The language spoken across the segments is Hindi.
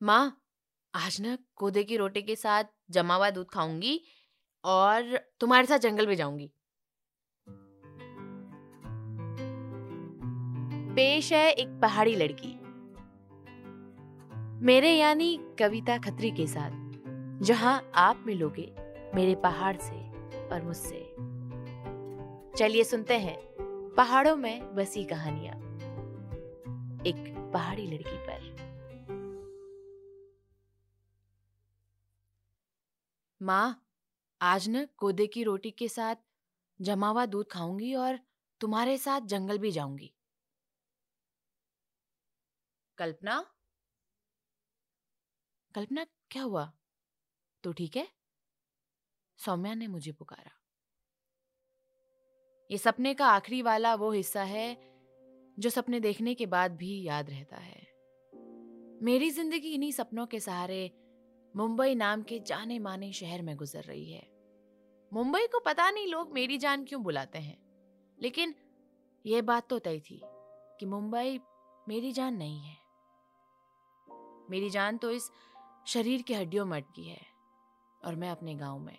माँ, आज ना कोदे की रोटी के साथ जमा हुआ दूध खाऊँगी और तुम्हारे साथ जंगल में जाऊँगी। पेश है एक पहाड़ी लड़की। मेरे यानी कविता खत्री के साथ, जहाँ आप मिलोगे मेरे पहाड़ से और मुझसे। चलिए सुनते हैं पहाड़ों में बसी कहानियाँ, एक पहाड़ी लड़की पर। माँ, आज न कोदे की रोटी के साथ जमा हुआ दूध खाऊँगी और तुम्हारे साथ जंगल भी जाऊँगी। कल्पना? कल्पना, क्या हुआ? तो ठीक है। सौम्या ने मुझे पुकारा। ये सपने का आखिरी वाला वो हिस्सा है जो सपने देखने के बाद भी याद रहता है। मेरी ज़िंदगी इन्हीं सपनों के सहारे मुंबई नाम के जाने माने शहर में गुजर रही है। मुंबई को पता नहीं लोग मेरी जान क्यों बुलाते हैं। लेकिन यह बात तो तय थी कि मुंबई मेरी जान नहीं है। मेरी जान तो इस शरीर की हड्डियों में अटकी है और मैं अपने गाँव में।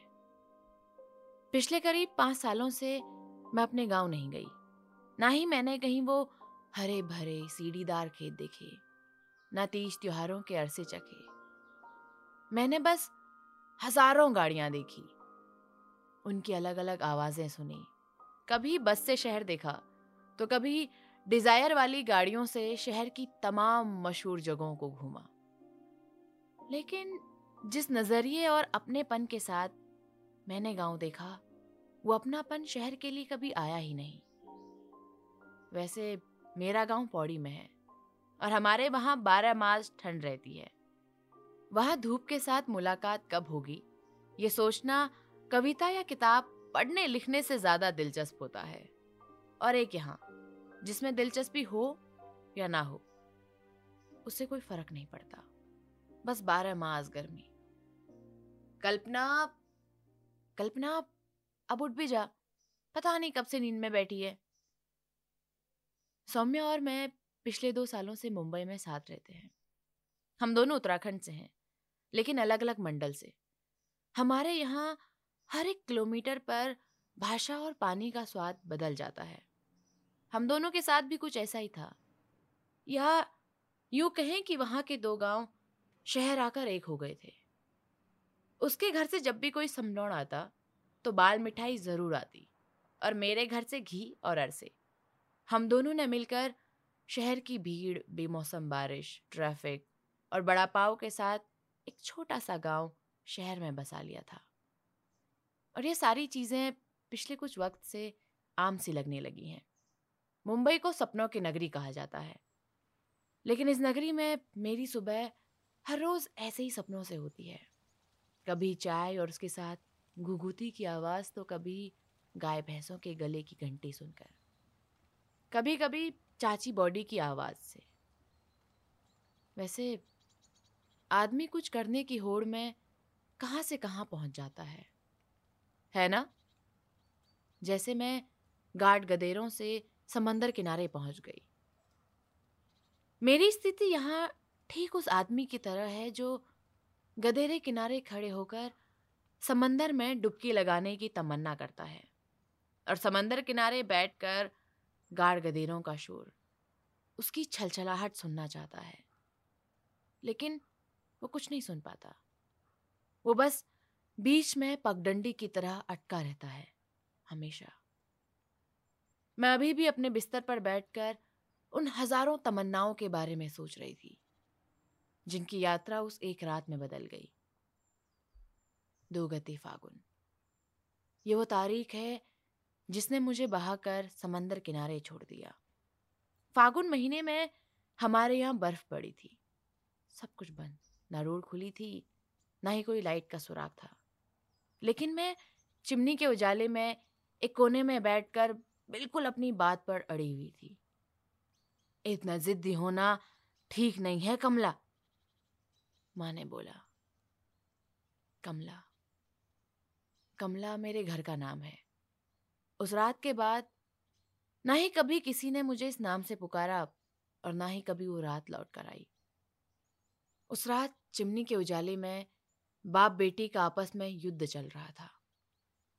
पिछले करीब पाँच सालों से मैं अपने गाँव नहीं गई। ना ही मैंने कहीं वो हरे भरे सीढ़ीदार खेत देखे, ना तीज त्योहारों के अरसे चखे। मैंने बस हज़ारों गाड़ियाँ देखी। उनकी अलग अलग आवाज़ें सुनी। कभी बस से शहर देखा तो कभी डिज़ायर वाली गाड़ियों से शहर की तमाम मशहूर जगहों को घूमा। लेकिन जिस नज़रिए और अपनेपन के साथ मैंने गाँव देखा, वो अपनापन शहर के लिए कभी आया ही नहीं। वैसे मेरा गाँव पौड़ी में है और हमारे वहाँ बारह मास ठंड रहती है। वहाँ धूप के साथ मुलाकात कब होगी? ये सोचना कविता या किताब पढ़ने लिखने से ज़्यादा दिलचस्प होता है। और एक यहाँ, जिसमें दिलचस्पी हो या ना हो, उससे कोई फ़र्क नहीं पड़ता। बस बारह मास गर्मी। कल्पना कल्पना, अब उठ भी जा। पता नहीं कब से नींद में बैठी है। सौम्या और मैं पिछले दो सालों से मुंबई में साथ रहते हैं। हम दोनों उत्तराखंड से हैं। लेकिन अलग अलग मंडल से। हमारे यहाँ हर एक किलोमीटर पर भाषा और पानी का स्वाद बदल जाता है। हम दोनों के साथ भी कुछ ऐसा ही था। या यूँ कहें कि वहाँ के दो गाँव शहर आकर एक हो गए थे। उसके घर से जब भी कोई समलौड़ आता तो बाल मिठाई ज़रूर आती, और मेरे घर से घी और अरसे। हम दोनों ने मिलकर शहर की भीड़, बेमौसम बारिश, ट्रैफ़िक और बड़ा पाव के साथ एक छोटा सा गाँव शहर में बसा लिया था। और ये सारी चीज़ें पिछले कुछ वक्त से आम सी लगने लगी हैं। मुंबई को सपनों की नगरी कहा जाता है। लेकिन इस नगरी में मेरी सुबह हर रोज़ ऐसे ही सपनों से होती है। कभी चाय और उसके साथ घुघुती की आवाज़ तो कभी गाय भैंसों के गले की घंटी सुनकर। कभी कभी चाची बॉडी की आवाज़ से। वैसे आदमी कुछ करने की होड़ में कहाँ से कहाँ पहुँच जाता है? है ना? जैसे मैं गार्ड गदेरों से समंदर किनारे पहुँच गई। मेरी स्थिति यहाँ ठीक उस आदमी की तरह है जो गदेरे किनारे खड़े होकर समंदर में डुबकी लगाने की तमन्ना करता है और समंदर किनारे बैठकर गाड़ गदेरों का शोर, उसकी छलछलाहट सुनना चाहता है। लेकिन वो कुछ नहीं सुन पाता। वो बस बीच में पगडंडी की तरह अटका रहता है, हमेशा। मैं अभी भी अपने बिस्तर पर बैठकर उन हज़ारों तमन्नाओं के बारे में सोच रही थी, जिनकी यात्रा उस एक रात में बदल गई। दो गति फागुन। ये वो तारीख है जिसने मुझे बहाकर समंदर किनारे छोड़ दिया। फागुन महीने में हमारे यहाँ बर्फ़ पड़ी थी। सब कुछ बंद। ना रोड खुली थी, ना ही कोई लाइट का सुराग था। लेकिन मैं चिमनी के उजाले में, एक कोने में बैठकर बिल्कुल अपनी बात पर अड़ी हुई थी। इतना जिद्दी होना ठीक नहीं है, कमला। माँ ने बोला, कमला कमला मेरे घर का नाम है। उस रात के बाद ना ही कभी किसी ने मुझे इस नाम से पुकारा और ना ही कभी वो रात लौट कर आई। उस रात चिमनी के उजाले में बाप बेटी का आपस में युद्ध चल रहा था।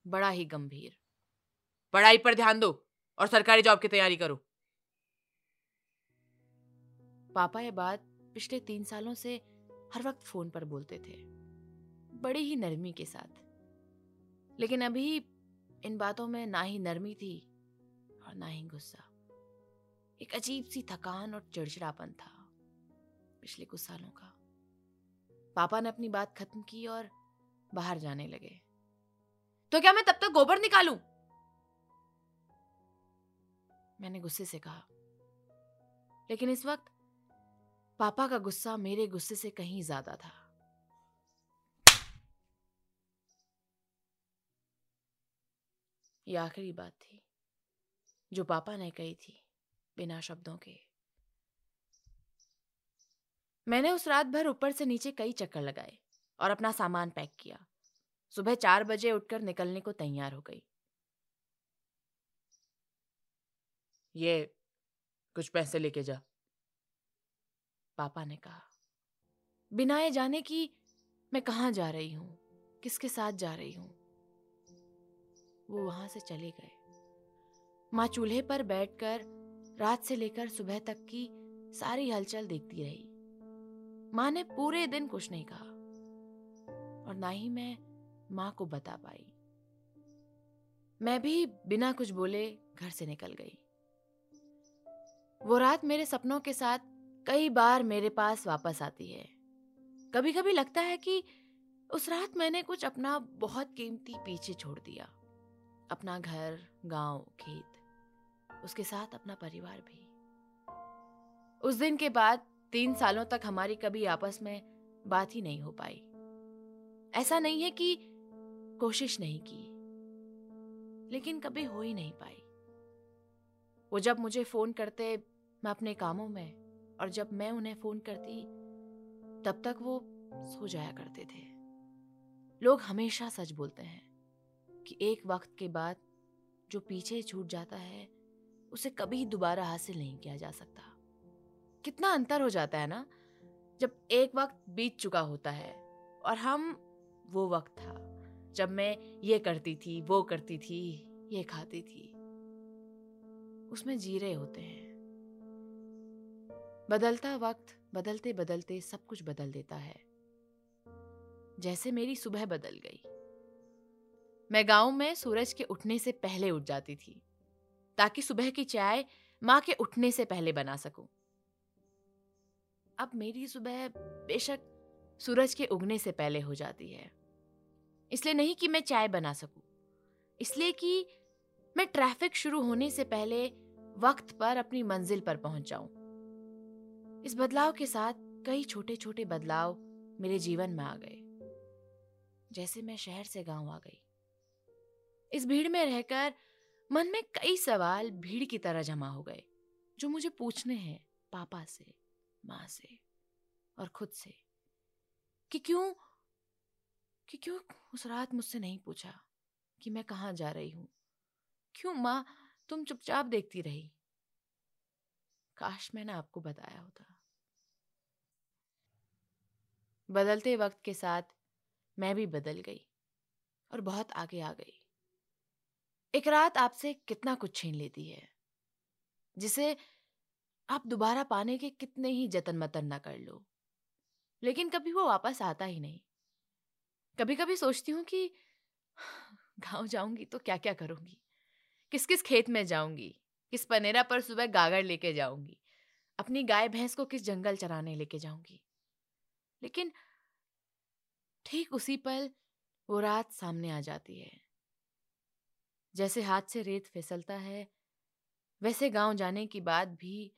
बड़ा ही गंभीर। पढ़ाई पर ध्यान दो और सरकारी जॉब की तैयारी करो। पापा ये बात पिछले तीन सालों से हर वक्त फ़ोन पर बोलते थे। बड़ी ही नरमी के साथ। लेकिन अभी इन बातों में ना ही नरमी थी और ना ही गुस्सा। एक अजीब सी थकान और चिड़चिड़ापन था पिछले कुछ सालों का। पापा ने अपनी बात खत्म की और बाहर जाने लगे। तो क्या मैं तब तक गोबर निकालूं? मैंने गुस्से से कहा। लेकिन इस वक्त पापा का गुस्सा मेरे गुस्से से कहीं ज़्यादा था। यह आखिरी बात थी, जो पापा ने कही थी, बिना शब्दों के। मैंने उस रात भर ऊपर से नीचे कई चक्कर लगाए और अपना सामान पैक किया। सुबह चार बजे उठकर निकलने को तैयार हो गई। ये कुछ पैसे लेके जा। पापा ने कहा, बिना ये जाने की मैं कहाँ जा रही हूँ? किसके साथ जा रही हूँ? वो वहाँ से चले गए। माँ चूल्हे पर बैठकर रात से लेकर सुबह तक की सारी हलचल देखती रही। माँ ने पूरे दिन कुछ नहीं कहा और ना ही मैं माँ को बता पाई। मैं भी बिना कुछ बोले घर से निकल गई। वो रात मेरे सपनों के साथ कई बार मेरे पास वापस आती है। कभी कभी लगता है कि उस रात मैंने कुछ अपना बहुत कीमती पीछे छोड़ दिया। अपना घर, गाँव, खेत, उसके साथ अपना परिवार भी। उस दिन के बाद तीन सालों तक हमारी कभी आपस में बात ही नहीं हो पाई। ऐसा नहीं है कि कोशिश नहीं की, लेकिन कभी हो ही नहीं पाई। वो जब मुझे फ़ोन करते मैं अपने कामों में और जब मैं उन्हें फ़ोन करती, तब तक वो सो जाया करते थे। लोग हमेशा सच बोलते हैं कि एक वक्त के बाद जो पीछे छूट जाता है, उसे कभी दोबारा हासिल नहीं किया जा सकता। कितना अंतर हो जाता है ना, जब एक वक्त बीत चुका होता है और हम, वो वक्त था, जब मैं ये करती थी, वो करती थी, ये खाती थी। उसमें जी रहे होते हैं। बदलता वक्त बदलते बदलते सब कुछ बदल देता है। जैसे मेरी सुबह बदल गई। मैं गाँव में सूरज के उठने से पहले उठ जाती थी, ताकि सुबह की चाय माँ के उठने से पहले बना सकूँ। अब मेरी सुबह बेशक सूरज के उगने से पहले हो जाती है। इसलिए नहीं कि मैं चाय बना सकूँ, इसलिए कि मैं ट्रैफ़िक शुरू होने से पहले वक्त पर अपनी मंजिल पर पहुँच जाऊँ। इस बदलाव के साथ कई छोटे छोटे बदलाव मेरे जीवन में आ गए। जैसे मैं शहर से गाँव आ गई। इस भीड़ में रहकर मन में कई सवाल भीड़ की तरह जमा हो गए जो मुझे पूछने हैं पापा से। माँ से और खुद से कि क्यों कि क्यों उस रात मुझसे नहीं पूछा कि मैं कहाँ जा रही हूँ? क्यों माँ तुम चुपचाप देखती रही? काश मैंने आपको बताया होता। बदलते वक्त के साथ मैं भी बदल गई और बहुत आगे आ गई। एक रात आपसे कितना कुछ छीन लेती है, जिसे आप दोबारा पाने के कितने ही जतन मतन ना कर लो। लेकिन कभी वो वापस आता ही नहीं। कभी कभी सोचती हूँ कि, गाँव जाऊँगी तो क्या क्या करूँगी? किस किस खेत में जाऊँगी? किस पनेरा पर सुबह गागर लेके जाऊँगी? अपनी गाय भैंस को किस जंगल चराने लेके जाऊँगी? लेकिन ठीक उसी पल वो रात सामने आ जाती है। जैसे हाथ से रेत फिसलता है, वैसे गाँव जाने की बात भी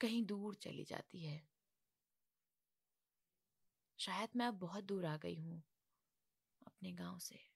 कहीं दूर चली जाती है। शायद मैं अब बहुत दूर आ गई हूँ अपने गाँव से।